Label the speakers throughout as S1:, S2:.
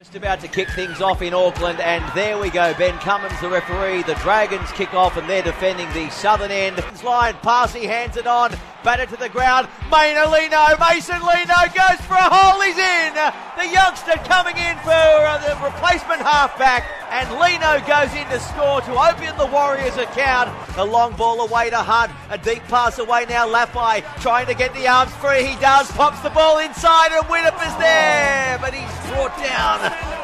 S1: Just about to kick things off in Auckland, and there we go. Ben Cummins, the referee. The Dragons kick off, and they're defending the southern end. Line, Parsi hands it on, batter to the ground. Maina Lino, Mason Lino goes for a hole. He's in. The youngster coming in for replacement halfback, and Lino goes in to score to open the Warriors' account. The long ball away to Hunt, a deep pass away now. Lafai trying to get the arms free. He does, pops the ball inside, and Widdop there, but he's brought down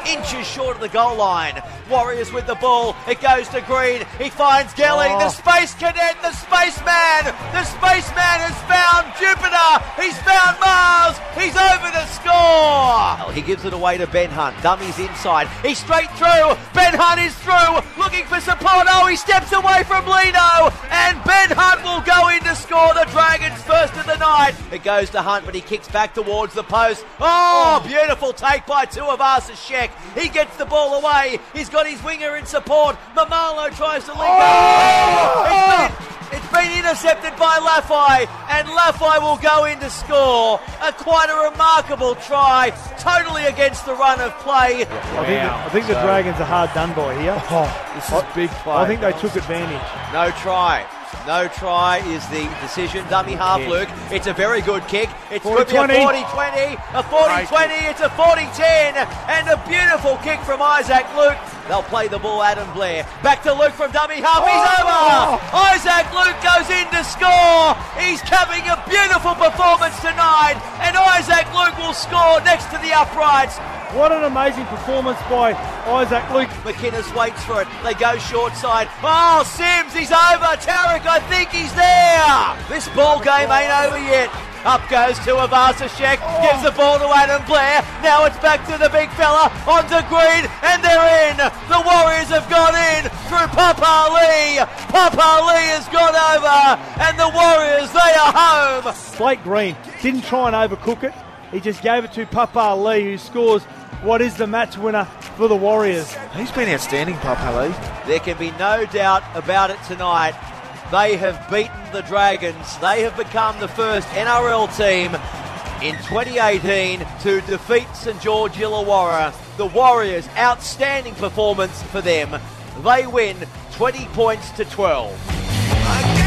S1: inches short of the goal line. Warriors with the ball. It goes to Green. He finds Gelling,
S2: Oh.
S1: the space cadet, the spaceman. The spaceman has found Jupiter. He's found Mars. He's over to score. He gives it away to Ben Hunt. Dummies inside. He's straight through. Ben Hunt is through. Looking for support. Oh, he steps away from Lino. And Ben Hunt will go in to score the Dragons first of the night. It goes to Hunt, but he kicks back towards the post. Oh, oh. beautiful take by two of us. Shek. He gets the ball away. He's got his winger in support. Maumalo tries to link up. Oh! It's been- It's been intercepted by Lafai, and Lafai will go in to score. A quite a remarkable try, totally against the run of play.
S2: I think, I think the Dragons are hard done by here.
S3: Oh, this is big play.
S2: I think they took advantage.
S1: No try. No try is the decision. Dummy half,
S2: Kick.
S1: Luke. It's a very good kick. It
S2: 40,
S1: could be a
S2: 20.
S1: 40 20, a 40 20, it's a 40 10, and a beautiful kick from Isaac Luke. They'll play the ball, Adam Blair. Back to Luke from dummy half. He's
S2: Oh!
S1: over. Isaac Luke goes in to score. He's having a beautiful performance tonight, and Isaac Luke will score next to the uprights.
S2: What an amazing performance by Isaac Luke.
S1: McInnes waits for it. They go short side. Oh, Sims, he's over. Tariq, I think he's there. This ball game ain't over yet. Up goes Tuivasa-Sheck, gives the ball to Adam Blair. Now it's back to the big fella, onto Green, and they're in. The Warriors have gone in through Papali'i. Papa Lee has gone over, and the Warriors, they are home.
S2: Blake Green didn't try and overcook it. He just gave it to Papali'i, who scores what is the match winner for the Warriors.
S3: He's been outstanding, Papali'i.
S1: There can be no doubt about it tonight. They have beaten the Dragons. They have become the first NRL team in 2018 to defeat St George Illawarra. The Warriors, outstanding performance for them. They win 20 points to 12.